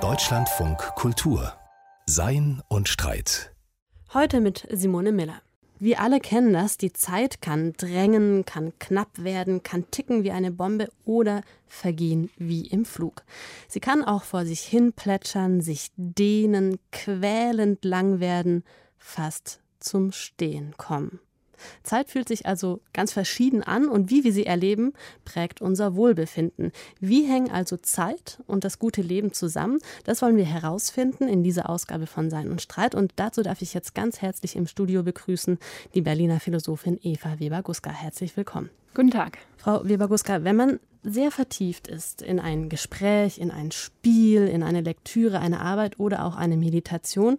Deutschlandfunk Kultur Sein und Streit. Heute mit Simone Miller. Wir alle kennen das, die Zeit kann drängen, kann knapp werden, kann ticken wie eine Bombe oder vergehen wie im Flug. Sie kann auch vor sich hin plätschern, sich dehnen, quälend lang werden, fast zum Stehen kommen. Zeit fühlt sich also ganz verschieden an und wie wir sie erleben, prägt unser Wohlbefinden. Wie hängen also Zeit und das gute Leben zusammen? Das wollen wir herausfinden in dieser Ausgabe von Sein und Streit und dazu darf ich jetzt ganz herzlich im Studio begrüßen die Berliner Philosophin Eva Weber-Guska. Herzlich willkommen. Guten Tag. Frau Weber-Guska, wenn man sehr vertieft ist in ein Gespräch, in ein Spiel, in eine Lektüre, eine Arbeit oder auch eine Meditation,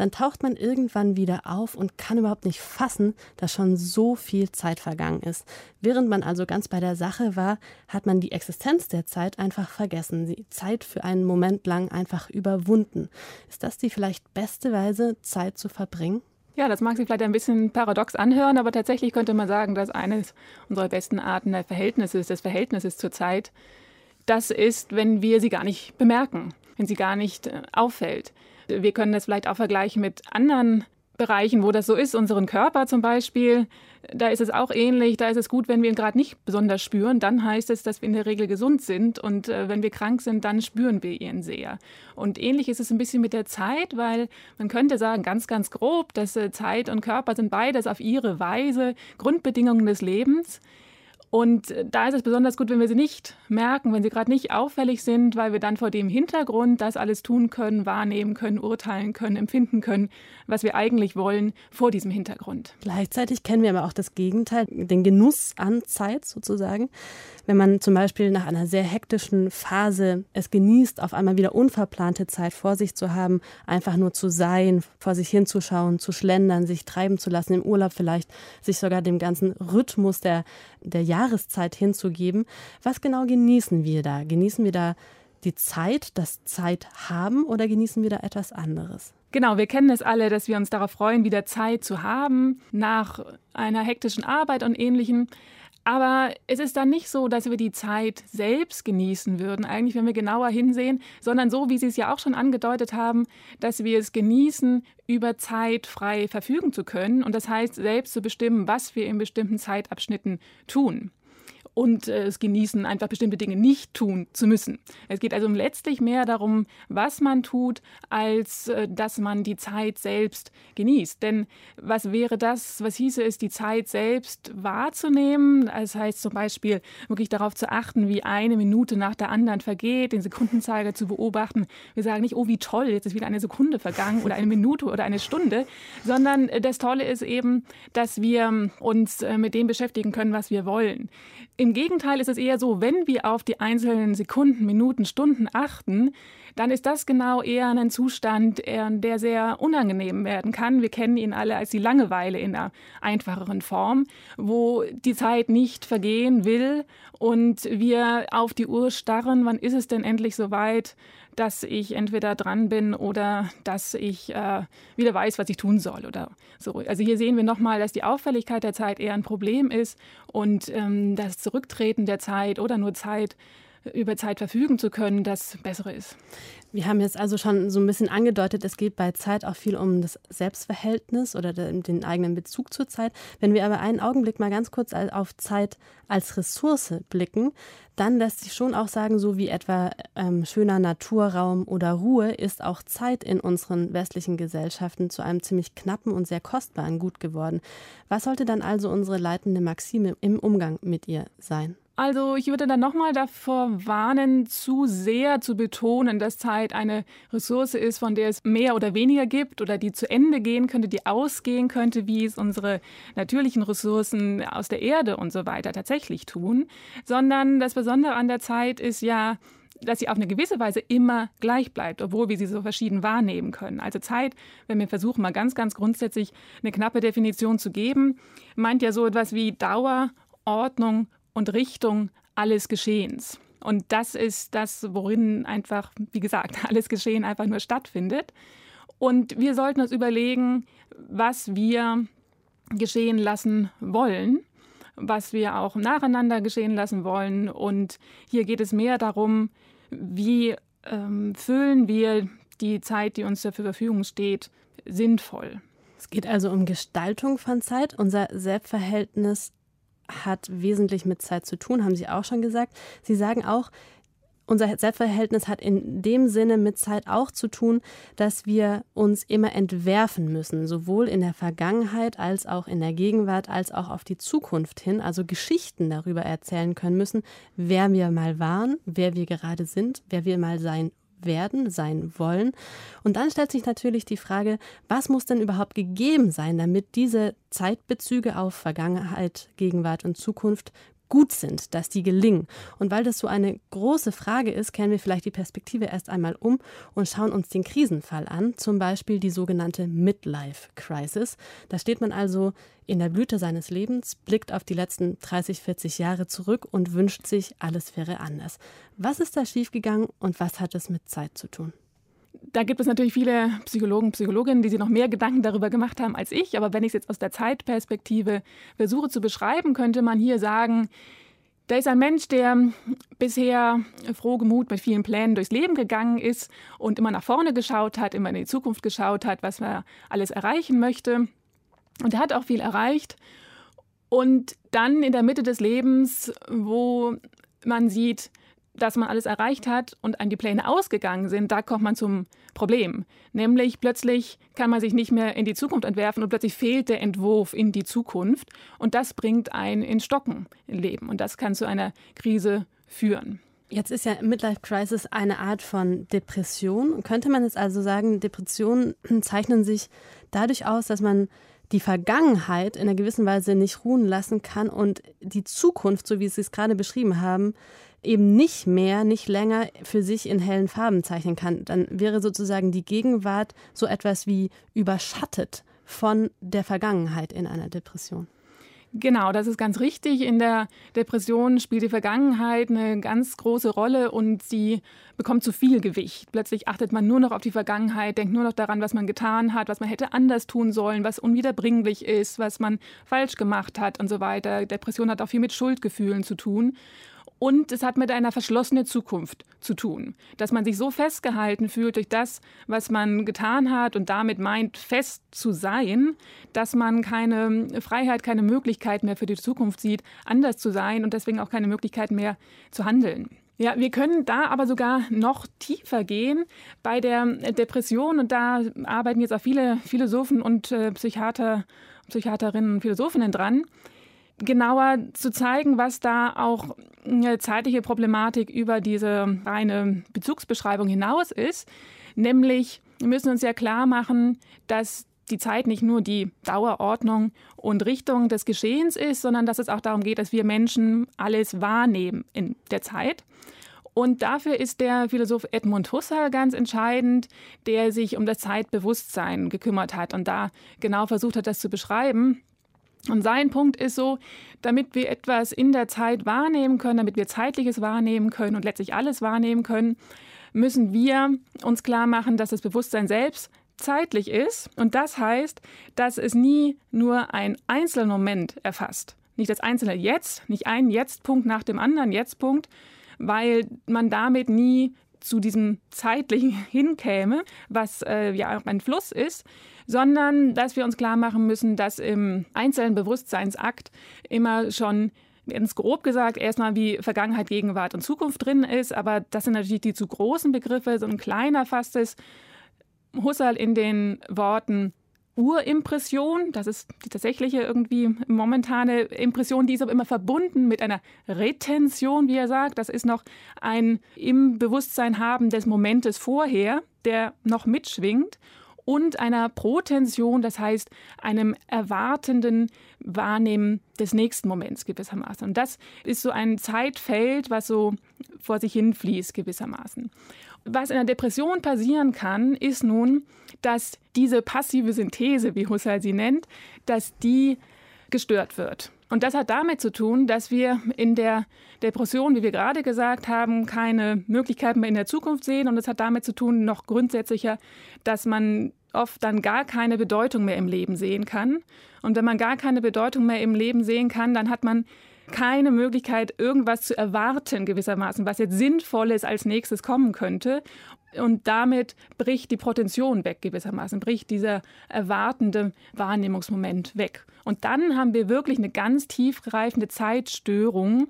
dann taucht man irgendwann wieder auf und kann überhaupt nicht fassen, dass schon so viel Zeit vergangen ist. Während man also ganz bei der Sache war, hat man die Existenz der Zeit einfach vergessen, die Zeit für einen Moment lang einfach überwunden. Ist das die vielleicht beste Weise, Zeit zu verbringen? Ja, das mag sich vielleicht ein bisschen paradox anhören, aber tatsächlich könnte man sagen, dass eines unserer besten Arten der Verhältnisses, des Verhältnisses zur Zeit, das ist, wenn wir sie gar nicht bemerken, wenn sie gar nicht äh, auffällt. Wir können das vielleicht auch vergleichen mit anderen Bereichen, wo das so ist, unseren Körper zum Beispiel. Da ist es auch ähnlich. Da ist es gut, wenn wir ihn gerade nicht besonders spüren. Dann heißt es, dass wir in der Regel gesund sind. Und äh, wenn wir krank sind, dann spüren wir ihn sehr. Und ähnlich ist es ein bisschen mit der Zeit, weil man könnte sagen, ganz, ganz grob, dass äh, Zeit und Körper sind beides auf ihre Weise Grundbedingungen des Lebens. Und äh, da ist es besonders gut, wenn wir sie nicht merken, wenn sie gerade nicht auffällig sind, weil wir dann vor dem Hintergrund das alles tun können, wahrnehmen können, urteilen können, empfinden können, was wir eigentlich wollen vor diesem Hintergrund. Gleichzeitig kennen wir aber auch das Gegenteil, den Genuss an Zeit sozusagen. Wenn man zum Beispiel nach einer sehr hektischen Phase es genießt, auf einmal wieder unverplante Zeit vor sich zu haben, einfach nur zu sein, vor sich hinzuschauen, zu schlendern, sich treiben zu lassen, im Urlaub vielleicht sich sogar dem ganzen Rhythmus der, der Jahreszeit hinzugeben. Was genau genießen wir da? Genießen wir da die Zeit, das Zeit haben oder genießen wir da etwas anderes? Genau, wir kennen es alle, dass wir uns darauf freuen, wieder Zeit zu haben nach einer hektischen Arbeit und ähnlichem. Aber es ist dann nicht so, dass wir die Zeit selbst genießen würden, eigentlich, wenn wir genauer hinsehen, sondern so, wie Sie es ja auch schon angedeutet haben, dass wir es genießen, über Zeit frei verfügen zu können. Und das heißt, selbst zu bestimmen, was wir in bestimmten Zeitabschnitten tun und äh, es genießen, einfach bestimmte Dinge nicht tun zu müssen. Es geht also letztlich mehr darum, was man tut, als äh, dass man die Zeit selbst genießt. Denn was wäre das, was hieße es, die Zeit selbst wahrzunehmen? Das heißt zum Beispiel wirklich darauf zu achten, wie eine Minute nach der anderen vergeht, den Sekundenzeiger zu beobachten. Wir sagen nicht, oh, wie toll, jetzt ist wieder eine Sekunde vergangen oder eine Minute oder eine Stunde, sondern äh, das Tolle ist eben, dass wir uns äh, mit dem beschäftigen können, was wir wollen. Im Gegenteil ist es eher so, wenn wir auf die einzelnen Sekunden, Minuten, Stunden achten, dann ist das genau eher ein Zustand, der sehr unangenehm werden kann. Wir kennen ihn alle als die Langeweile in einer einfacheren Form, wo die Zeit nicht vergehen will und wir auf die Uhr starren, wann ist es denn endlich soweit, dass ich entweder dran bin oder dass ich äh, wieder weiß, was ich tun soll oder so. Also hier sehen wir nochmal, dass die Auffälligkeit der Zeit eher ein Problem ist und ähm, das Zurücktreten der Zeit oder nur Zeit über Zeit verfügen zu können, das Bessere ist. Wir haben jetzt also schon so ein bisschen angedeutet, es geht bei Zeit auch viel um das Selbstverhältnis oder den eigenen Bezug zur Zeit. Wenn wir aber einen Augenblick mal ganz kurz auf Zeit als Ressource blicken, dann lässt sich schon auch sagen, so wie etwa ähm, schöner Naturraum oder Ruhe, ist auch Zeit in unseren westlichen Gesellschaften zu einem ziemlich knappen und sehr kostbaren Gut geworden. Was sollte dann also unsere leitende Maxime im Umgang mit ihr sein? Also ich würde dann nochmal davor warnen, zu sehr zu betonen, dass Zeit eine Ressource ist, von der es mehr oder weniger gibt oder die zu Ende gehen könnte, die ausgehen könnte, wie es unsere natürlichen Ressourcen aus der Erde und so weiter tatsächlich tun, sondern das Besondere an der Zeit ist ja, dass sie auf eine gewisse Weise immer gleich bleibt, obwohl wir sie so verschieden wahrnehmen können. Also Zeit, wenn wir versuchen, mal ganz, ganz grundsätzlich eine knappe Definition zu geben, meint ja so etwas wie Dauer, Ordnung und Richtung alles Geschehens. Und das ist das, worin einfach, wie gesagt, alles Geschehen einfach nur stattfindet. Und wir sollten uns überlegen, was wir geschehen lassen wollen, was wir auch nacheinander geschehen lassen wollen. Und hier geht es mehr darum, wie ähm, füllen wir die Zeit, die uns zur Verfügung steht, sinnvoll. Es geht also um Gestaltung von Zeit. Unser Selbstverhältnis hat wesentlich mit Zeit zu tun, haben Sie auch schon gesagt. Sie sagen auch, unser Selbstverhältnis hat in dem Sinne mit Zeit auch zu tun, dass wir uns immer entwerfen müssen, sowohl in der Vergangenheit als auch in der Gegenwart, als auch auf die Zukunft hin, also Geschichten darüber erzählen können müssen, wer wir mal waren, wer wir gerade sind, wer wir mal sein werden, sein wollen. Und dann stellt sich natürlich die Frage, was muss denn überhaupt gegeben sein, damit diese Zeitbezüge auf Vergangenheit, Gegenwart und Zukunft gut sind, dass die gelingen. Und weil das so eine große Frage ist, kehren wir vielleicht die Perspektive erst einmal um und schauen uns den Krisenfall an, zum Beispiel die sogenannte Midlife Crisis. Da steht man also in der Blüte seines Lebens, blickt auf die letzten 30, 40 Jahre zurück und wünscht sich, alles wäre anders. Was ist da schiefgegangen und was hat es mit Zeit zu tun? Da gibt es natürlich viele Psychologen, Psychologinnen, die sich noch mehr Gedanken darüber gemacht haben als ich. Aber wenn ich es jetzt aus der Zeitperspektive versuche zu beschreiben, könnte man hier sagen, da ist ein Mensch, der bisher frohgemut mit vielen Plänen durchs Leben gegangen ist und immer nach vorne geschaut hat, immer in die Zukunft geschaut hat, was er alles erreichen möchte. Und er hat auch viel erreicht. Und dann in der Mitte des Lebens, wo man sieht, dass man alles erreicht hat und einem die Pläne ausgegangen sind, da kommt man zum Problem. Nämlich plötzlich kann man sich nicht mehr in die Zukunft entwerfen und plötzlich fehlt der Entwurf in die Zukunft. Und das bringt einen in Stocken im Leben. Und das kann zu einer Krise führen. Jetzt ist ja Midlife Crisis eine Art von Depression. Könnte man jetzt also sagen, Depressionen zeichnen sich dadurch aus, dass man die Vergangenheit in einer gewissen Weise nicht ruhen lassen kann und die Zukunft, so wie Sie es gerade beschrieben haben, eben nicht mehr, nicht länger für sich in hellen Farben zeichnen kann, dann wäre sozusagen die Gegenwart so etwas wie überschattet von der Vergangenheit in einer Depression. Genau, das ist ganz richtig. In der Depression spielt die Vergangenheit eine ganz große Rolle und sie bekommt zu viel Gewicht. Plötzlich achtet man nur noch auf die Vergangenheit, denkt nur noch daran, was man getan hat, was man hätte anders tun sollen, was unwiederbringlich ist, was man falsch gemacht hat und so weiter. Depression hat auch viel mit Schuldgefühlen zu tun. Und es hat mit einer verschlossenen Zukunft zu tun, dass man sich so festgehalten fühlt durch das, was man getan hat und damit meint, fest zu sein, dass man keine Freiheit, keine Möglichkeit mehr für die Zukunft sieht, anders zu sein und deswegen auch keine Möglichkeit mehr zu handeln. Ja, wir können da aber sogar noch tiefer gehen bei der Depression und da arbeiten jetzt auch viele Philosophen und äh, Psychiater, Psychiaterinnen und Philosophinnen dran genauer zu zeigen, was da auch eine zeitliche Problematik über diese reine Bezugsbeschreibung hinaus ist. Nämlich, wir müssen uns ja klar machen, dass die Zeit nicht nur die Dauerordnung und Richtung des Geschehens ist, sondern dass es auch darum geht, dass wir Menschen alles wahrnehmen in der Zeit. Und dafür ist der Philosoph Edmund Husserl ganz entscheidend, der sich um das Zeitbewusstsein gekümmert hat und da genau versucht hat, das zu beschreiben. Und sein Punkt ist so, damit wir etwas in der Zeit wahrnehmen können, damit wir zeitliches wahrnehmen können und letztlich alles wahrnehmen können, müssen wir uns klar machen, dass das Bewusstsein selbst zeitlich ist. Und das heißt, dass es nie nur ein einzelner Moment erfasst. Nicht das einzelne Jetzt, nicht ein Jetzt-Punkt nach dem anderen Jetzt-Punkt, weil man damit nie zu diesem zeitlichen hinkäme, was äh, ja ein Fluss ist, sondern dass wir uns klar machen müssen, dass im einzelnen Bewusstseinsakt immer schon ganz grob gesagt erstmal wie Vergangenheit, Gegenwart und Zukunft drin ist, aber das sind natürlich die zu großen Begriffe, so ein kleiner fasst es Husserl in den Worten Urimpression, das ist die tatsächliche irgendwie momentane Impression, die ist aber immer verbunden mit einer Retention, wie er sagt. Das ist noch ein im Bewusstsein haben des Momentes vorher, der noch mitschwingt und einer Protension, das heißt einem erwartenden Wahrnehmen des nächsten Moments gewissermaßen. Und das ist so ein Zeitfeld, was so vor sich hin fließt gewissermaßen. Was in der Depression passieren kann, ist nun, dass diese passive Synthese, wie Husserl sie nennt, dass die gestört wird. Und das hat damit zu tun, dass wir in der Depression, wie wir gerade gesagt haben, keine Möglichkeiten mehr in der Zukunft sehen. Und es hat damit zu tun, noch grundsätzlicher, dass man oft dann gar keine Bedeutung mehr im Leben sehen kann. Und wenn man gar keine Bedeutung mehr im Leben sehen kann, dann hat man keine Möglichkeit, irgendwas zu erwarten gewissermaßen, was jetzt Sinnvolles als nächstes kommen könnte. Und damit bricht die Protension weg gewissermaßen, bricht dieser erwartende Wahrnehmungsmoment weg. Und dann haben wir wirklich eine ganz tiefgreifende Zeitstörung,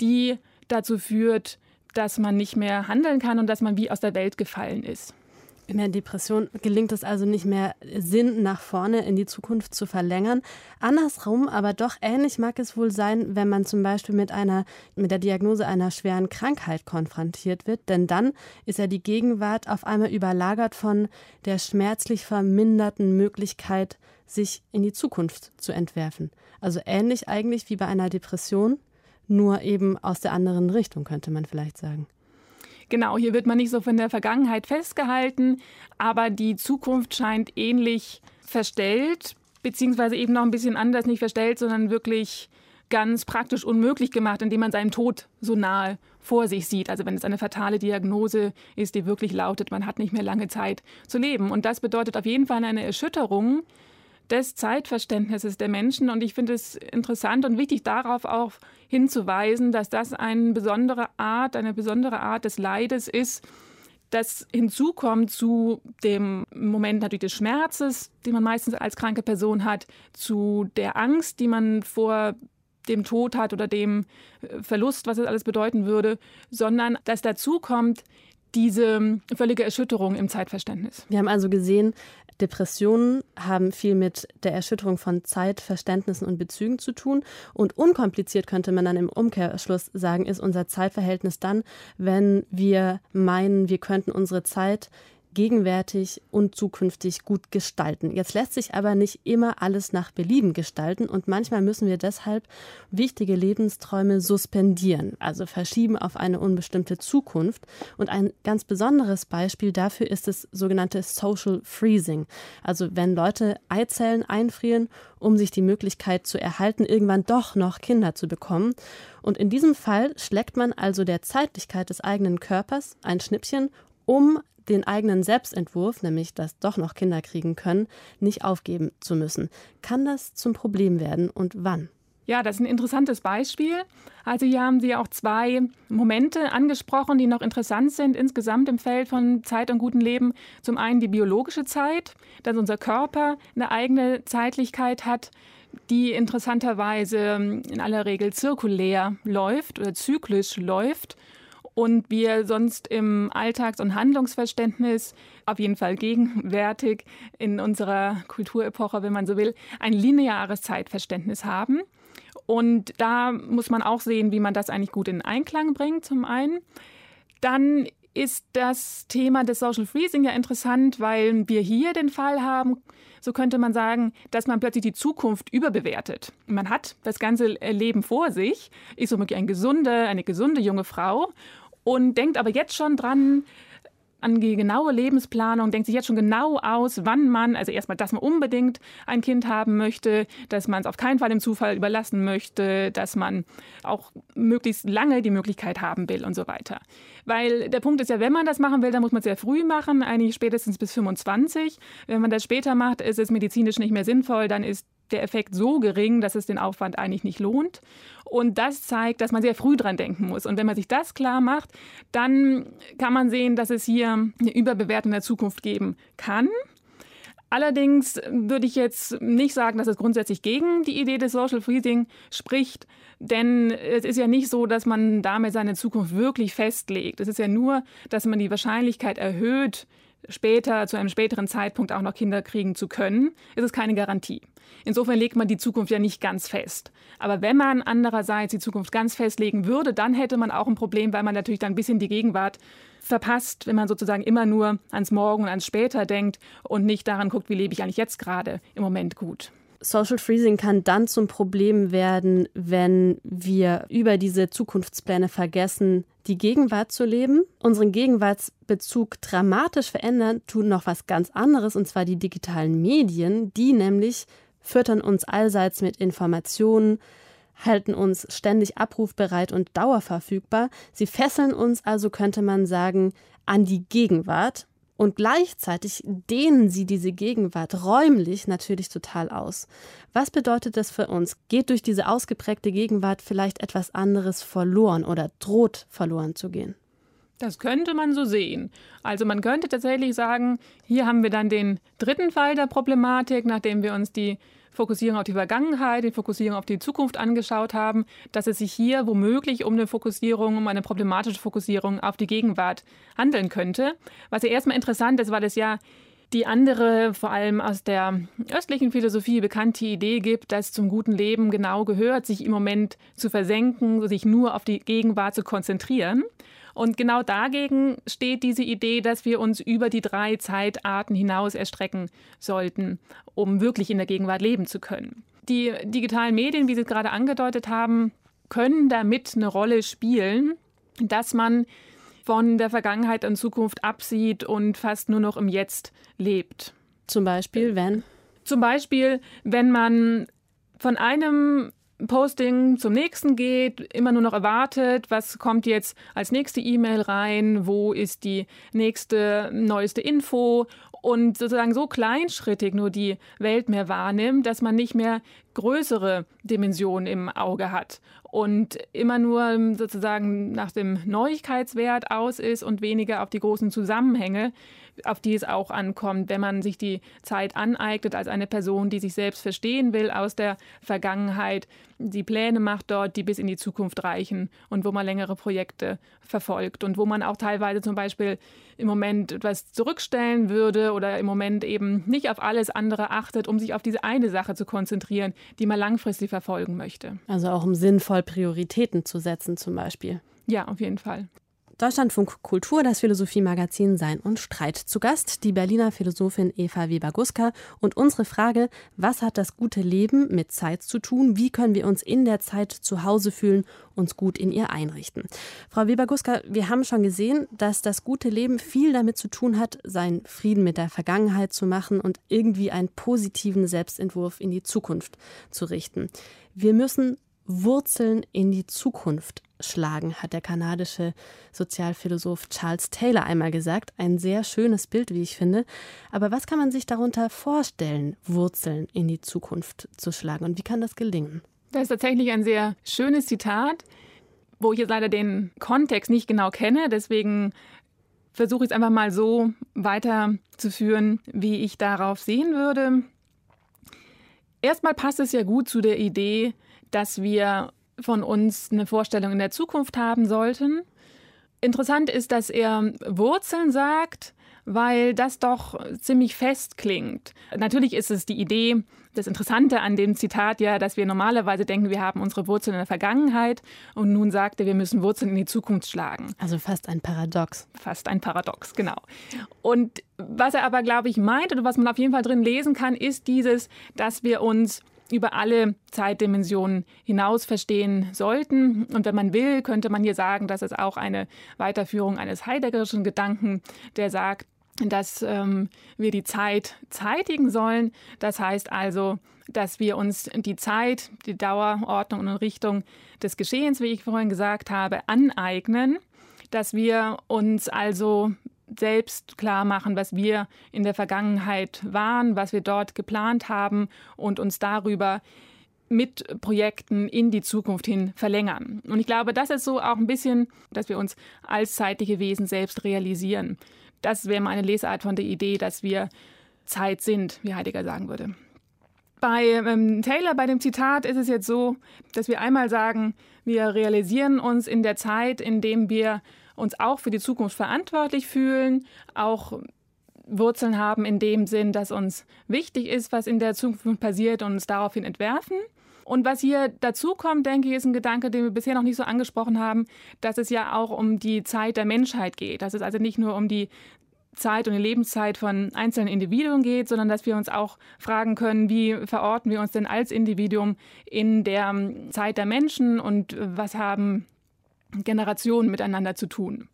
die dazu führt, dass man nicht mehr handeln kann und dass man wie aus der Welt gefallen ist. In der Depression gelingt es also nicht mehr, Sinn nach vorne in die Zukunft zu verlängern. Andersrum, aber doch ähnlich mag es wohl sein, wenn man zum Beispiel mit einer, mit der Diagnose einer schweren Krankheit konfrontiert wird. Denn dann ist ja die Gegenwart auf einmal überlagert von der schmerzlich verminderten Möglichkeit, sich in die Zukunft zu entwerfen. Also ähnlich eigentlich wie bei einer Depression, nur eben aus der anderen Richtung, könnte man vielleicht sagen. Genau, hier wird man nicht so von der Vergangenheit festgehalten, aber die Zukunft scheint ähnlich verstellt, beziehungsweise eben noch ein bisschen anders, nicht verstellt, sondern wirklich ganz praktisch unmöglich gemacht, indem man seinen Tod so nahe vor sich sieht. Also wenn es eine fatale Diagnose ist, die wirklich lautet, man hat nicht mehr lange Zeit zu leben. Und das bedeutet auf jeden Fall eine Erschütterung des Zeitverständnisses der Menschen. Und ich finde es interessant und wichtig, darauf auch hinzuweisen, dass das eine besondere Art, eine besondere Art des Leides ist, das hinzukommt zu dem Moment natürlich des Schmerzes, den man meistens als kranke Person hat, zu der Angst, die man vor dem Tod hat oder dem äh, Verlust, was es alles bedeuten würde, sondern dass dazu kommt diese völlige Erschütterung im Zeitverständnis. Wir haben also gesehen, Depressionen haben viel mit der Erschütterung von Zeit, Verständnissen und Bezügen zu tun. Und unkompliziert könnte man dann im Umkehrschluss sagen, ist unser Zeitverhältnis dann, wenn wir meinen, wir könnten unsere Zeit gegenwärtig und zukünftig gut gestalten. Jetzt lässt sich aber nicht immer alles nach Belieben gestalten und manchmal müssen wir deshalb wichtige Lebensträume suspendieren, also verschieben auf eine unbestimmte Zukunft. Und ein ganz besonderes Beispiel dafür ist das sogenannte Social Freezing, also wenn Leute Eizellen einfrieren, um sich die Möglichkeit zu erhalten, irgendwann doch noch Kinder zu bekommen. Und in diesem Fall schlägt man also der Zeitlichkeit des eigenen Körpers ein Schnippchen, um den eigenen Selbstentwurf, nämlich dass doch noch Kinder kriegen können, nicht aufgeben zu müssen. Kann das zum Problem werden und wann? Ja, das ist ein interessantes Beispiel. Also hier haben Sie auch zwei Momente angesprochen, die noch interessant sind insgesamt im Feld von Zeit und gutem Leben. Zum einen die biologische Zeit, dass unser Körper eine eigene Zeitlichkeit hat, die interessanterweise in aller Regel zirkulär läuft oder zyklisch läuft und wir sonst im Alltags- und Handlungsverständnis auf jeden Fall gegenwärtig in unserer Kulturepoche, wenn man so will, ein lineares Zeitverständnis haben. Und da muss man auch sehen, wie man das eigentlich gut in Einklang bringt, zum einen. Dann ist das Thema des Social Freezing ja interessant, weil wir hier den Fall haben, so könnte man sagen, dass man plötzlich die Zukunft überbewertet. Man hat das ganze Leben vor sich, ist womöglich ein gesunde, eine gesunde junge Frau und denkt aber jetzt schon dran, an die genaue Lebensplanung, denkt sich jetzt schon genau aus, wann man, also erstmal, dass man unbedingt ein Kind haben möchte, dass man es auf keinen Fall dem Zufall überlassen möchte, dass man auch möglichst lange die Möglichkeit haben will und so weiter. Weil der Punkt ist ja, wenn man das machen will, dann muss man es sehr früh machen, eigentlich spätestens bis 25. Wenn man das später macht, ist es medizinisch nicht mehr sinnvoll, dann ist der Effekt so gering, dass es den Aufwand eigentlich nicht lohnt. Und das zeigt, dass man sehr früh dran denken muss. Und wenn man sich das klar macht, dann kann man sehen, dass es hier eine Überbewertung der Zukunft geben kann. Allerdings würde ich jetzt nicht sagen, dass es grundsätzlich gegen die Idee des Social Freezing spricht, denn es ist ja nicht so, dass man damit seine Zukunft wirklich festlegt. Es ist ja nur, dass man die Wahrscheinlichkeit erhöht, später, zu einem späteren Zeitpunkt auch noch Kinder kriegen zu können, ist es keine Garantie. Insofern legt man die Zukunft ja nicht ganz fest. Aber wenn man andererseits die Zukunft ganz festlegen würde, dann hätte man auch ein Problem, weil man natürlich dann ein bisschen die Gegenwart verpasst, wenn man sozusagen immer nur ans Morgen und ans später denkt und nicht daran guckt, wie lebe ich eigentlich jetzt gerade im Moment gut. Social Freezing kann dann zum Problem werden, wenn wir über diese Zukunftspläne vergessen, die Gegenwart zu leben. Unseren Gegenwartsbezug dramatisch verändern tun noch was ganz anderes, und zwar die digitalen Medien, die nämlich füttern uns allseits mit Informationen, halten uns ständig abrufbereit und dauerverfügbar. Sie fesseln uns also, könnte man sagen, an die Gegenwart Und gleichzeitig dehnen sie diese Gegenwart räumlich natürlich total aus. Was bedeutet das für uns? Geht durch diese ausgeprägte Gegenwart vielleicht etwas anderes verloren oder droht verloren zu gehen? Das könnte man so sehen. Also man könnte tatsächlich sagen, hier haben wir dann den dritten Fall der Problematik, nachdem wir uns die Fokussierung auf die Vergangenheit, die Fokussierung auf die Zukunft angeschaut haben, dass es sich hier womöglich um eine Fokussierung, um eine problematische Fokussierung auf die Gegenwart handeln könnte. Was ja erstmal interessant ist, weil es ja die andere, vor allem aus der östlichen Philosophie bekannte Idee gibt, dass zum guten Leben genau gehört, sich im Moment zu versenken, sich nur auf die Gegenwart zu konzentrieren. Und genau dagegen steht diese Idee, dass wir uns über die drei Zeitarten hinaus erstrecken sollten, um wirklich in der Gegenwart leben zu können. Die digitalen Medien, wie Sie gerade angedeutet haben, können damit eine Rolle spielen, dass man von der Vergangenheit und Zukunft absieht und fast nur noch im Jetzt lebt. Zum Beispiel, wenn? Zum Beispiel, wenn man von einem Posting zum nächsten geht, immer nur noch erwartet, was kommt jetzt als nächste E-Mail rein, wo ist die nächste neueste Info? Und sozusagen so kleinschrittig nur die Welt mehr wahrnimmt, dass man nicht mehr größere Dimensionen im Auge hat und immer nur sozusagen nach dem Neuigkeitswert aus ist und weniger auf die großen Zusammenhänge, auf die es auch ankommt, wenn man sich die Zeit aneignet als eine Person, die sich selbst verstehen will aus der Vergangenheit, die Pläne macht dort, die bis in die Zukunft reichen und wo man längere Projekte verfolgt und wo man auch teilweise zum Beispiel im Moment etwas zurückstellen würde oder im Moment eben nicht auf alles andere achtet, um sich auf diese eine Sache zu konzentrieren, die man langfristig verfolgen möchte. Also auch um sinnvoll Prioritäten zu setzen zum Beispiel. Ja, auf jeden Fall. Deutschlandfunk Kultur, das Philosophiemagazin Sein und Streit. Zu Gast die Berliner Philosophin Eva Weber-Guska und unsere Frage, was hat das gute Leben mit Zeit zu tun? Wie können wir uns in der Zeit zu Hause fühlen, uns gut in ihr einrichten? Frau Weber-Guska, wir haben schon gesehen, dass das gute Leben viel damit zu tun hat, seinen Frieden mit der Vergangenheit zu machen und irgendwie einen positiven Selbstentwurf in die Zukunft zu richten. Wir müssen Wurzeln in die Zukunft schlagen, hat der kanadische Sozialphilosoph Charles Taylor einmal gesagt. Ein sehr schönes Bild, wie ich finde. Aber was kann man sich darunter vorstellen, Wurzeln in die Zukunft zu schlagen? Und wie kann das gelingen? Das ist tatsächlich ein sehr schönes Zitat, wo ich jetzt leider den Kontext nicht genau kenne. Deswegen versuche ich es einfach mal so weiterzuführen, wie ich darauf sehen würde. Erstmal passt es ja gut zu der Idee, dass wir von uns eine Vorstellung in der Zukunft haben sollten. Interessant ist, dass er Wurzeln sagt, weil das doch ziemlich fest klingt. Natürlich ist es die Idee, das Interessante an dem Zitat ja, dass wir normalerweise denken, wir haben unsere Wurzeln in der Vergangenheit und nun sagt er, wir müssen Wurzeln in die Zukunft schlagen. Also fast ein Paradox. Fast ein Paradox, genau. Und was er aber, glaube ich, meint oder was man auf jeden Fall drin lesen kann, ist dieses, dass wir uns über alle Zeitdimensionen hinaus verstehen sollten. Und wenn man will, könnte man hier sagen, dass es auch eine Weiterführung eines heideggerischen Gedanken, der sagt, dass ähm, wir die Zeit zeitigen sollen. Das heißt also, dass wir uns die Zeit, die Dauerordnung und Richtung des Geschehens, wie ich vorhin gesagt habe, aneignen, dass wir uns also selbst klar machen, was wir in der Vergangenheit waren, was wir dort geplant haben und uns darüber mit Projekten in die Zukunft hin verlängern. Und ich glaube, das ist so auch ein bisschen, dass wir uns als zeitliche Wesen selbst realisieren. Das wäre meine Lesart von der Idee, dass wir Zeit sind, wie Heidegger sagen würde. Bei ähm, Taylor, bei dem Zitat, ist es jetzt so, dass wir einmal sagen, wir realisieren uns in der Zeit, in dem wir uns auch für die Zukunft verantwortlich fühlen, auch Wurzeln haben in dem Sinn, dass uns wichtig ist, was in der Zukunft passiert und uns daraufhin entwerfen. Und was hier dazu kommt, denke ich, ist ein Gedanke, den wir bisher noch nicht so angesprochen haben, dass es ja auch um die Zeit der Menschheit geht. Dass es also nicht nur um die Zeit und die Lebenszeit von einzelnen Individuen geht, sondern dass wir uns auch fragen können, wie verorten wir uns denn als Individuum in der Zeit der Menschen und was haben Generationen miteinander zu tun.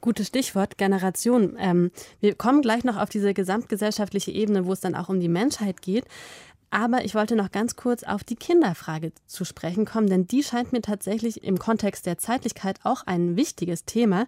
Gutes Stichwort, Generation. Ähm, wir kommen gleich noch auf diese gesamtgesellschaftliche Ebene, wo es dann auch um die Menschheit geht. Aber ich wollte noch ganz kurz auf die Kinderfrage zu sprechen kommen, denn die scheint mir tatsächlich im Kontext der Zeitlichkeit auch ein wichtiges Thema.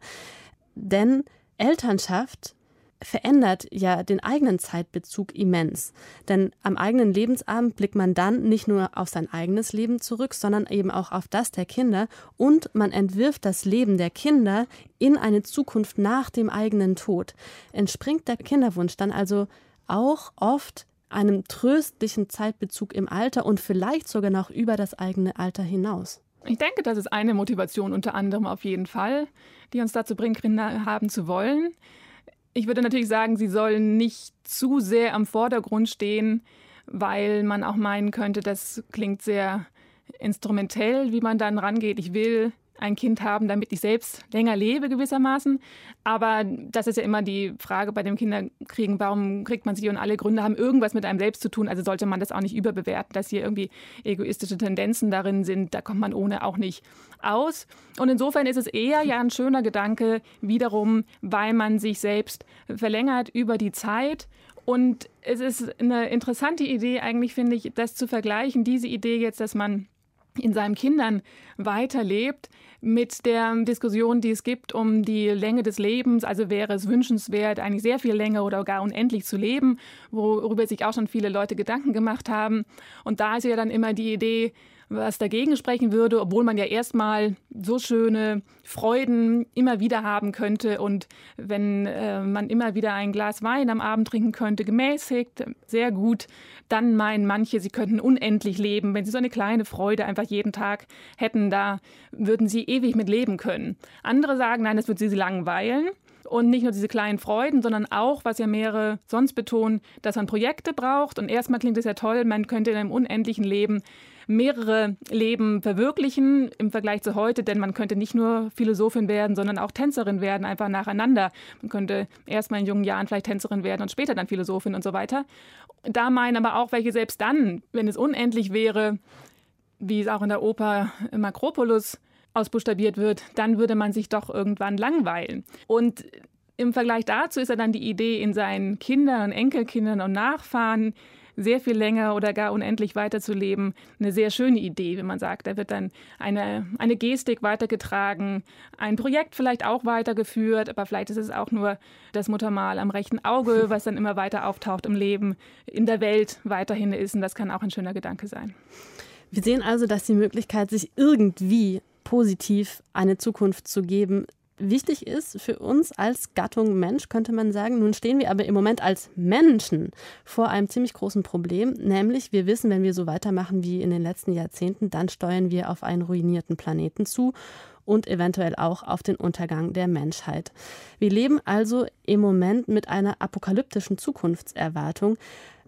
Denn Elternschaft verändert ja den eigenen Zeitbezug immens. Denn am eigenen Lebensabend blickt man dann nicht nur auf sein eigenes Leben zurück, sondern eben auch auf das der Kinder und man entwirft das Leben der Kinder in eine Zukunft nach dem eigenen Tod. Entspringt der Kinderwunsch dann also auch oft einem tröstlichen Zeitbezug im Alter und vielleicht sogar noch über das eigene Alter hinaus. Ich denke, das ist eine Motivation unter anderem auf jeden Fall, die uns dazu bringt, Kinder haben zu wollen. Ich würde natürlich sagen, sie sollen nicht zu sehr am Vordergrund stehen, weil man auch meinen könnte, das klingt sehr instrumentell, wie man dann rangeht. Ich will ein Kind haben, damit ich selbst länger lebe gewissermaßen. Aber das ist ja immer die Frage bei dem Kinderkriegen, warum kriegt man sie und alle Gründe haben irgendwas mit einem selbst zu tun. Also sollte man das auch nicht überbewerten, dass hier irgendwie egoistische Tendenzen darin sind. Da kommt man ohne auch nicht aus. Und insofern ist es eher ja ein schöner Gedanke wiederum, weil man sich selbst verlängert über die Zeit und es ist eine interessante Idee eigentlich, finde ich, das zu vergleichen, diese Idee jetzt, dass man in seinen Kindern weiterlebt mit der Diskussion, die es gibt um die Länge des Lebens. Also wäre es wünschenswert, eigentlich sehr viel länger oder gar unendlich zu leben, worüber sich auch schon viele Leute Gedanken gemacht haben. Und da ist ja dann immer die Idee, was dagegen sprechen würde, obwohl man ja erstmal so schöne Freuden immer wieder haben könnte und wenn äh, man immer wieder ein Glas Wein am Abend trinken könnte, gemäßigt, sehr gut, dann meinen manche, sie könnten unendlich leben, wenn sie so eine kleine Freude einfach jeden Tag hätten, da würden sie ewig mit leben können. Andere sagen, nein, das wird sie langweilen. Und nicht nur diese kleinen Freuden, sondern auch, was ja mehrere sonst betonen, dass man Projekte braucht. Und erstmal klingt es ja toll, man könnte in einem unendlichen Leben mehrere Leben verwirklichen im Vergleich zu heute, denn man könnte nicht nur Philosophin werden, sondern auch Tänzerin werden, einfach nacheinander. Man könnte erst mal in jungen Jahren vielleicht Tänzerin werden und später dann Philosophin und so weiter. Da meinen aber auch welche selbst dann, wenn es unendlich wäre, wie es auch in der Oper Makropolis ausbuchstabiert wird, dann würde man sich doch irgendwann langweilen. Und im Vergleich dazu ist ja dann die Idee, in seinen Kindern und Enkelkindern und Nachfahren sehr viel länger oder gar unendlich weiterzuleben, eine sehr schöne Idee, wenn man sagt, da wird dann eine, eine Gestik weitergetragen, ein Projekt vielleicht auch weitergeführt, aber vielleicht ist es auch nur das Muttermal am rechten Auge, was dann immer weiter auftaucht im Leben, in der Welt weiterhin ist. Und das kann auch ein schöner Gedanke sein. Wir sehen also, dass die Möglichkeit, sich irgendwie positiv eine Zukunft zu geben, wichtig ist für uns als Gattung Mensch, könnte man sagen. Nun stehen wir aber im Moment als Menschen vor einem ziemlich großen Problem, nämlich wir wissen, wenn wir so weitermachen wie in den letzten Jahrzehnten, dann steuern wir auf einen ruinierten Planeten zu und eventuell auch auf den Untergang der Menschheit. Wir leben also im Moment mit einer apokalyptischen Zukunftserwartung.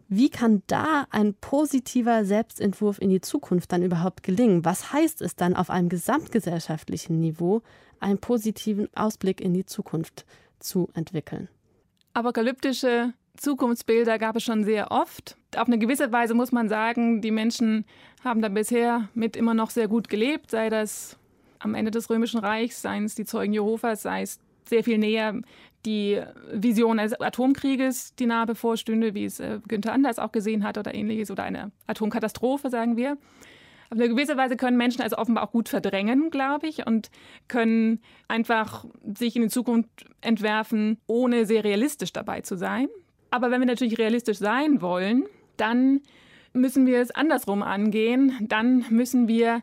Wie kann da ein positiver Selbstentwurf in die Zukunft dann überhaupt gelingen? Was heißt es dann auf einem gesamtgesellschaftlichen Niveau, einen positiven Ausblick in die Zukunft zu entwickeln. Apokalyptische Zukunftsbilder gab es schon sehr oft. Auf eine gewisse Weise muss man sagen, die Menschen haben da bisher mit immer noch sehr gut gelebt, sei das am Ende des Römischen Reichs, seien es die Zeugen Jehovas, sei es sehr viel näher die Vision eines Atomkrieges, die nahe bevorstünde, wie es äh, Günther Anders auch gesehen hat oder ähnliches, oder eine Atomkatastrophe, sagen wir. Auf eine gewisse Weise können Menschen also offenbar auch gut verdrängen, glaube ich, und können einfach sich in die Zukunft entwerfen, ohne sehr realistisch dabei zu sein. Aber wenn wir natürlich realistisch sein wollen, dann müssen wir es andersrum angehen. Dann müssen wir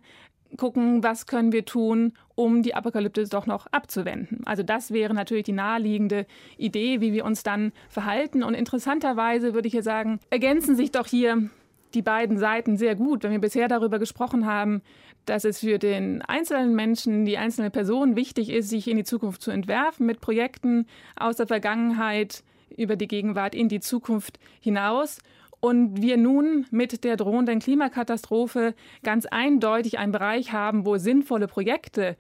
gucken, was können wir tun, um die Apokalypse doch noch abzuwenden. Also das wäre natürlich die naheliegende Idee, wie wir uns dann verhalten. Und interessanterweise würde ich hier sagen, ergänzen sich doch hier die beiden Seiten sehr gut, wenn wir bisher darüber gesprochen haben, dass es für den einzelnen Menschen, die einzelne Person wichtig ist, sich in die Zukunft zu entwerfen mit Projekten aus der Vergangenheit über die Gegenwart in die Zukunft hinaus. Und wir nun mit der drohenden Klimakatastrophe ganz eindeutig einen Bereich haben, wo sinnvolle Projekte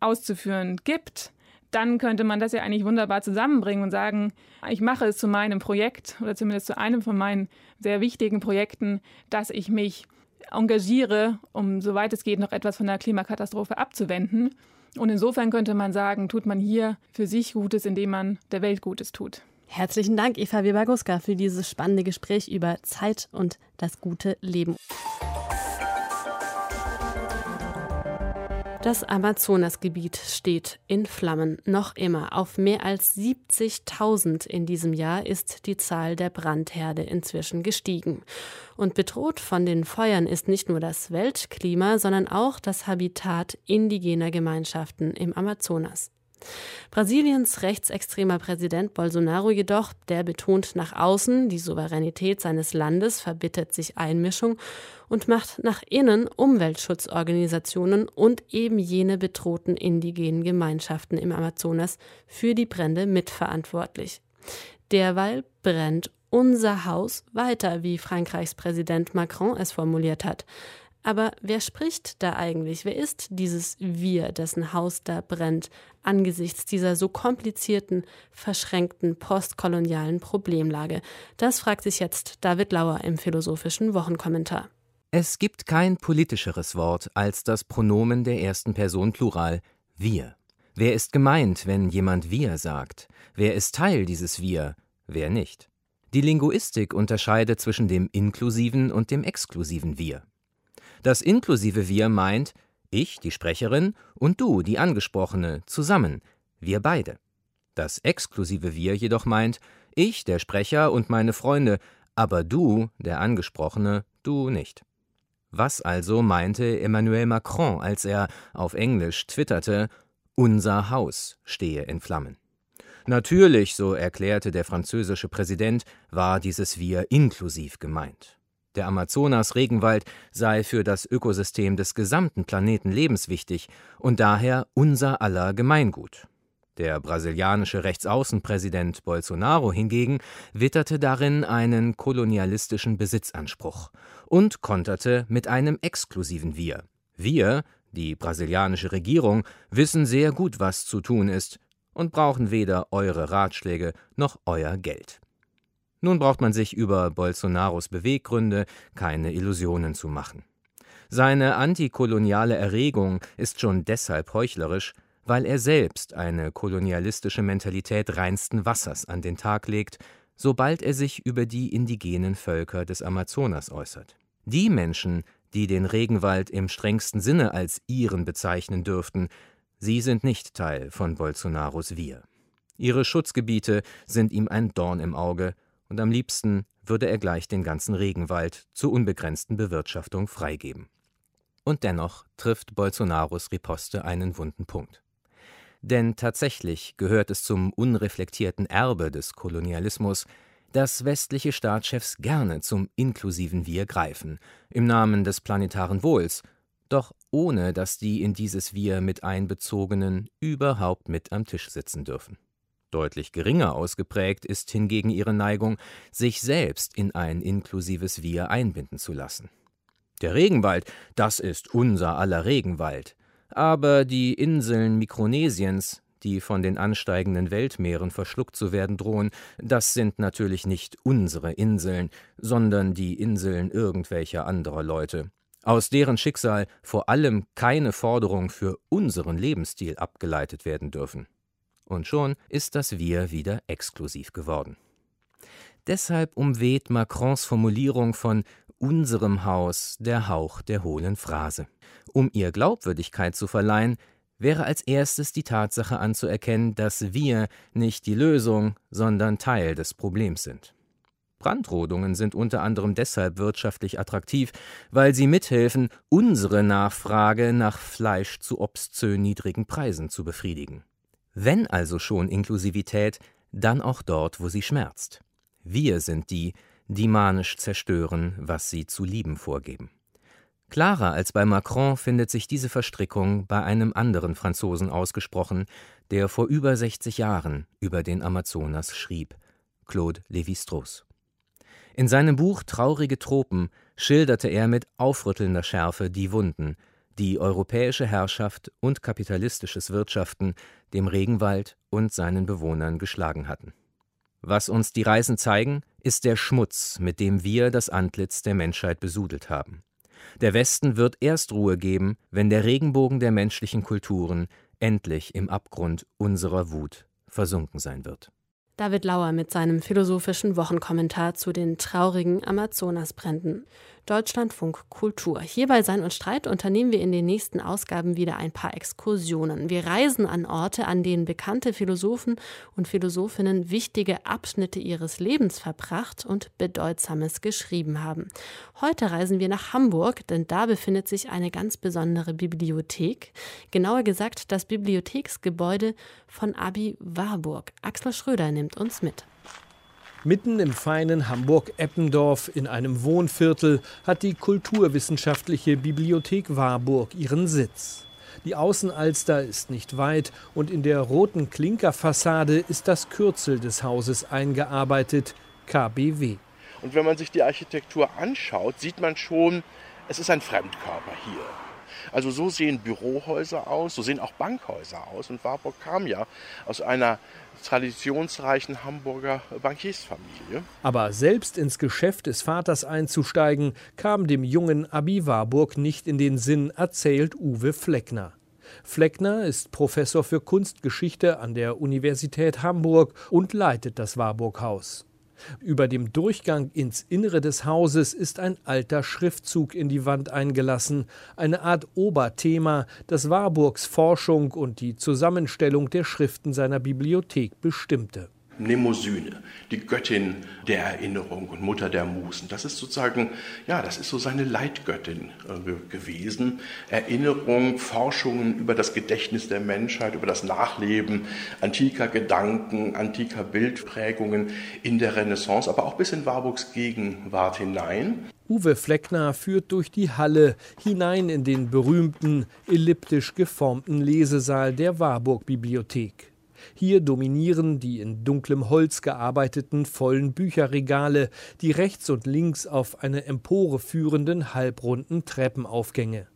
auszuführen gibt, dann könnte man das ja eigentlich wunderbar zusammenbringen und sagen, ich mache es zu meinem Projekt oder zumindest zu einem von meinen sehr wichtigen Projekten, dass ich mich engagiere, um soweit es geht noch etwas von der Klimakatastrophe abzuwenden. Und insofern könnte man sagen, tut man hier für sich Gutes, indem man der Welt Gutes tut. Herzlichen Dank, Eva Weber-Guska, für dieses spannende Gespräch über Zeit und das gute Leben. Das Amazonasgebiet steht in Flammen. Noch immer auf mehr als 70.000 in diesem Jahr ist die Zahl der Brandherde inzwischen gestiegen. Und bedroht von den Feuern ist nicht nur das Weltklima, sondern auch das Habitat indigener Gemeinschaften im Amazonas. Brasiliens rechtsextremer Präsident Bolsonaro jedoch, der betont nach außen, die Souveränität seines Landes verbittet sich Einmischung und macht nach innen Umweltschutzorganisationen und eben jene bedrohten indigenen Gemeinschaften im Amazonas für die Brände mitverantwortlich. Derweil brennt unser Haus weiter, wie Frankreichs Präsident Macron es formuliert hat. Aber wer spricht da eigentlich? Wer ist dieses Wir, dessen Haus da brennt, angesichts dieser so komplizierten, verschränkten postkolonialen Problemlage? Das fragt sich jetzt David Lauer im philosophischen Wochenkommentar. Es gibt kein politischeres Wort als das Pronomen der ersten Person Plural wir. Wer ist gemeint, wenn jemand wir sagt? Wer ist Teil dieses wir, wer nicht? Die Linguistik unterscheidet zwischen dem inklusiven und dem exklusiven wir. Das inklusive Wir meint ich, die Sprecherin, und du, die Angesprochene, zusammen, wir beide. Das exklusive Wir jedoch meint ich, der Sprecher und meine Freunde, aber du, der Angesprochene, du nicht. Was also meinte Emmanuel Macron, als er auf Englisch twitterte, unser Haus stehe in Flammen? Natürlich, so erklärte der französische Präsident, war dieses Wir inklusiv gemeint. Der Amazonas-Regenwald sei für das Ökosystem des gesamten Planeten lebenswichtig und daher unser aller Gemeingut. Der brasilianische Rechtsaußenpräsident Bolsonaro hingegen witterte darin einen kolonialistischen Besitzanspruch und konterte mit einem exklusiven Wir. Wir, die brasilianische Regierung, wissen sehr gut, was zu tun ist und brauchen weder eure Ratschläge noch euer Geld. Nun braucht man sich über Bolsonaros Beweggründe keine Illusionen zu machen. Seine antikoloniale Erregung ist schon deshalb heuchlerisch, weil er selbst eine kolonialistische Mentalität reinsten Wassers an den Tag legt, sobald er sich über die indigenen Völker des Amazonas äußert. Die Menschen, die den Regenwald im strengsten Sinne als ihren bezeichnen dürften, sie sind nicht Teil von Bolsonaros Wir. Ihre Schutzgebiete sind ihm ein Dorn im Auge, und am liebsten würde er gleich den ganzen Regenwald zur unbegrenzten Bewirtschaftung freigeben. Und dennoch trifft Bolsonaros Riposte einen wunden Punkt. Denn tatsächlich gehört es zum unreflektierten Erbe des Kolonialismus, dass westliche Staatschefs gerne zum inklusiven Wir greifen, im Namen des planetaren Wohls, doch ohne dass die in dieses Wir mit einbezogenen überhaupt mit am Tisch sitzen dürfen. Deutlich geringer ausgeprägt ist hingegen ihre Neigung, sich selbst in ein inklusives Wir einbinden zu lassen. Der Regenwald, das ist unser aller Regenwald. Aber die Inseln Mikronesiens, die von den ansteigenden Weltmeeren verschluckt zu werden drohen, das sind natürlich nicht unsere Inseln, sondern die Inseln irgendwelcher anderer Leute, aus deren Schicksal vor allem keine Forderung für unseren Lebensstil abgeleitet werden dürfen. Und schon ist das Wir wieder exklusiv geworden. Deshalb umweht Macrons Formulierung von unserem Haus der Hauch der hohlen Phrase. Um ihr Glaubwürdigkeit zu verleihen, wäre als erstes die Tatsache anzuerkennen, dass wir nicht die Lösung, sondern Teil des Problems sind. Brandrodungen sind unter anderem deshalb wirtschaftlich attraktiv, weil sie mithelfen, unsere Nachfrage nach Fleisch zu obszön niedrigen Preisen zu befriedigen. Wenn also schon Inklusivität, dann auch dort, wo sie schmerzt. Wir sind die, die manisch zerstören, was sie zu lieben vorgeben. Klarer als bei Macron findet sich diese Verstrickung bei einem anderen Franzosen ausgesprochen, der vor über 60 Jahren über den Amazonas schrieb, Claude Lévi-Strauss. In seinem Buch Traurige Tropen schilderte er mit aufrüttelnder Schärfe die Wunden, die europäische Herrschaft und kapitalistisches Wirtschaften dem Regenwald und seinen Bewohnern geschlagen hatten. Was uns die Reisen zeigen, ist der Schmutz, mit dem wir das Antlitz der Menschheit besudelt haben. Der Westen wird erst Ruhe geben, wenn der Regenbogen der menschlichen Kulturen endlich im Abgrund unserer Wut versunken sein wird. David Lauer mit seinem philosophischen Wochenkommentar zu den traurigen Amazonasbränden. Deutschlandfunk Kultur. Hier bei Sein und Streit unternehmen wir in den nächsten Ausgaben wieder ein paar Exkursionen. Wir reisen an Orte, an denen bekannte Philosophen und Philosophinnen wichtige Abschnitte ihres Lebens verbracht und Bedeutsames geschrieben haben. Heute reisen wir nach Hamburg, denn da befindet sich eine ganz besondere Bibliothek. Genauer gesagt das Bibliotheksgebäude von Abi Warburg. Axel Schröder nimmt uns mit. Mitten im feinen Hamburg-Eppendorf in einem Wohnviertel hat die Kulturwissenschaftliche Bibliothek Warburg ihren Sitz. Die Außenalster ist nicht weit und in der roten Klinkerfassade ist das Kürzel des Hauses eingearbeitet, KBW. Und wenn man sich die Architektur anschaut, sieht man schon, es ist ein Fremdkörper hier. Also so sehen Bürohäuser aus, so sehen auch Bankhäuser aus. Und Warburg kam ja aus einer traditionsreichen Hamburger Bankiersfamilie. Aber selbst ins Geschäft des Vaters einzusteigen, kam dem jungen Abi Warburg nicht in den Sinn, erzählt Uwe Fleckner. Fleckner ist Professor für Kunstgeschichte an der Universität Hamburg und leitet das Warburg-Haus. Über dem Durchgang ins Innere des Hauses ist ein alter Schriftzug in die Wand eingelassen, eine Art Oberthema, das Warburgs Forschung und die Zusammenstellung der Schriften seiner Bibliothek bestimmte. Mnemosyne, die Göttin der Erinnerung und Mutter der Musen. Das ist sozusagen, ja, das ist so seine Leitgöttin äh, gewesen. Erinnerung, Forschungen über das Gedächtnis der Menschheit, über das Nachleben antiker Gedanken, antiker Bildprägungen in der Renaissance, aber auch bis in Warburgs Gegenwart hinein. Uwe Fleckner führt durch die Halle hinein in den berühmten elliptisch geformten Lesesaal der Warburg Bibliothek. Hier dominieren die in dunklem Holz gearbeiteten vollen Bücherregale, die rechts und links auf eine Empore führenden halbrunden Treppenaufgänge.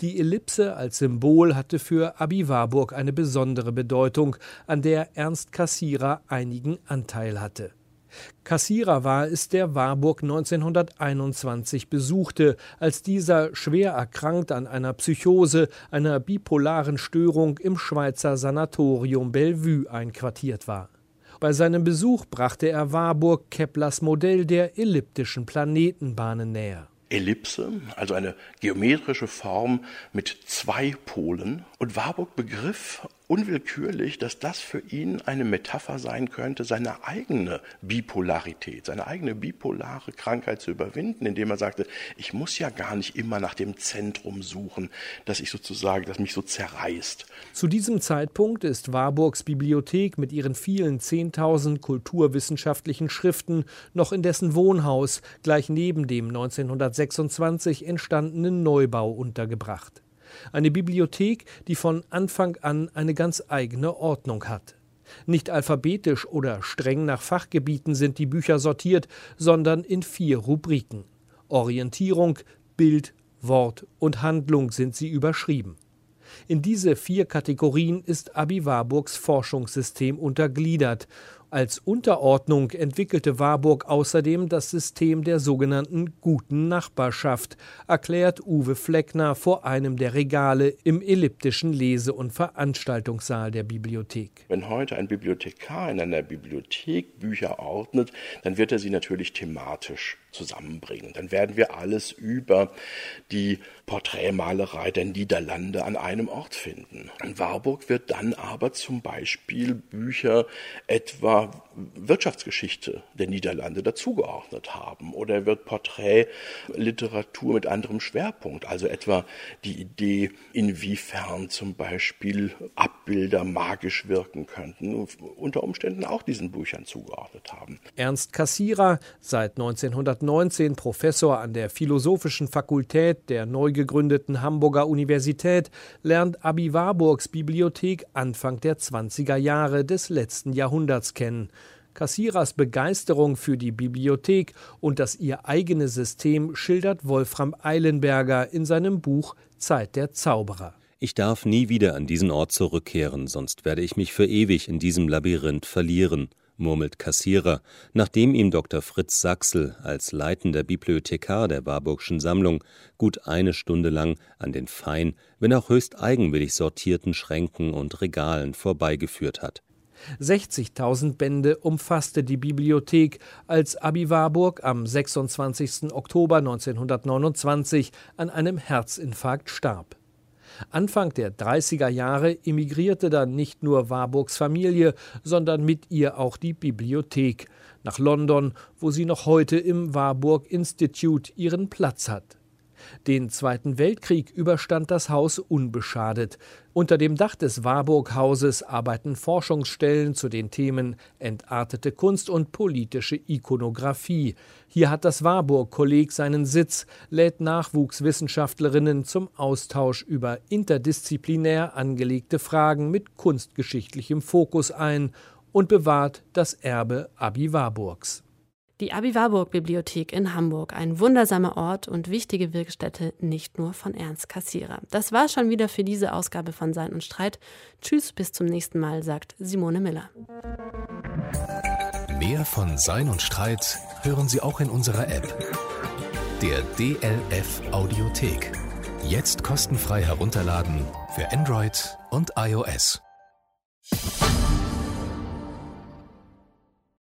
Die Ellipse als Symbol hatte für Abi Warburg eine besondere Bedeutung, an der Ernst Kassierer einigen Anteil hatte. Kassierer war es, der Warburg 1921 besuchte, als dieser schwer erkrankt an einer Psychose, einer bipolaren Störung im Schweizer Sanatorium Bellevue einquartiert war. Bei seinem Besuch brachte er Warburg Keplers Modell der elliptischen Planetenbahnen näher. Ellipse, also eine geometrische Form mit zwei Polen. Und Warburg begriff unwillkürlich, dass das für ihn eine Metapher sein könnte, seine eigene Bipolarität, seine eigene bipolare Krankheit zu überwinden, indem er sagte, ich muss ja gar nicht immer nach dem Zentrum suchen, dass ich sozusagen, das mich so zerreißt. Zu diesem Zeitpunkt ist Warburgs Bibliothek mit ihren vielen 10.000 kulturwissenschaftlichen Schriften noch in dessen Wohnhaus gleich neben dem 1926 entstandenen Neubau untergebracht. Eine Bibliothek, die von Anfang an eine ganz eigene Ordnung hat. Nicht alphabetisch oder streng nach Fachgebieten sind die Bücher sortiert, sondern in vier Rubriken. Orientierung, Bild, Wort und Handlung sind sie überschrieben. In diese vier Kategorien ist Abi Warburgs Forschungssystem untergliedert als Unterordnung entwickelte Warburg außerdem das System der sogenannten guten Nachbarschaft, erklärt Uwe Fleckner vor einem der Regale im elliptischen Lese- und Veranstaltungssaal der Bibliothek. Wenn heute ein Bibliothekar in einer Bibliothek Bücher ordnet, dann wird er sie natürlich thematisch zusammenbringen. Dann werden wir alles über die Porträtmalerei der Niederlande an einem Ort finden. In Warburg wird dann aber zum Beispiel Bücher etwa Wirtschaftsgeschichte der Niederlande dazugeordnet haben. Oder er wird Porträtliteratur mit anderem Schwerpunkt, also etwa die Idee, inwiefern zum Beispiel Abbilder magisch wirken könnten, unter Umständen auch diesen Büchern zugeordnet haben. Ernst Kassierer, seit 1919 Professor an der Philosophischen Fakultät der neu gegründeten Hamburger Universität, lernt Abi Warburgs Bibliothek Anfang der 20er Jahre des letzten Jahrhunderts kennen. Kassierers Begeisterung für die Bibliothek und das ihr eigene System schildert Wolfram Eilenberger in seinem Buch Zeit der Zauberer. Ich darf nie wieder an diesen Ort zurückkehren, sonst werde ich mich für ewig in diesem Labyrinth verlieren, murmelt Kassierer, nachdem ihm Dr. Fritz Sachsel als leitender Bibliothekar der Warburgschen Sammlung gut eine Stunde lang an den fein, wenn auch höchst eigenwillig sortierten Schränken und Regalen vorbeigeführt hat. 60.000 Bände umfasste die Bibliothek, als Abi Warburg am 26. Oktober 1929 an einem Herzinfarkt starb. Anfang der 30er Jahre emigrierte dann nicht nur Warburgs Familie, sondern mit ihr auch die Bibliothek nach London, wo sie noch heute im Warburg Institute ihren Platz hat. Den Zweiten Weltkrieg überstand das Haus unbeschadet. Unter dem Dach des Warburg-Hauses arbeiten Forschungsstellen zu den Themen entartete Kunst und politische Ikonographie. Hier hat das Warburg-Kolleg seinen Sitz, lädt Nachwuchswissenschaftlerinnen zum Austausch über interdisziplinär angelegte Fragen mit kunstgeschichtlichem Fokus ein und bewahrt das Erbe Abi Warburgs. Die Abi Warburg Bibliothek in Hamburg, ein wundersamer Ort und wichtige Wirkstätte nicht nur von Ernst Kassierer. Das war schon wieder für diese Ausgabe von Sein und Streit. Tschüss, bis zum nächsten Mal, sagt Simone Miller. Mehr von Sein und Streit hören Sie auch in unserer App, der DLF Audiothek. Jetzt kostenfrei herunterladen für Android und iOS.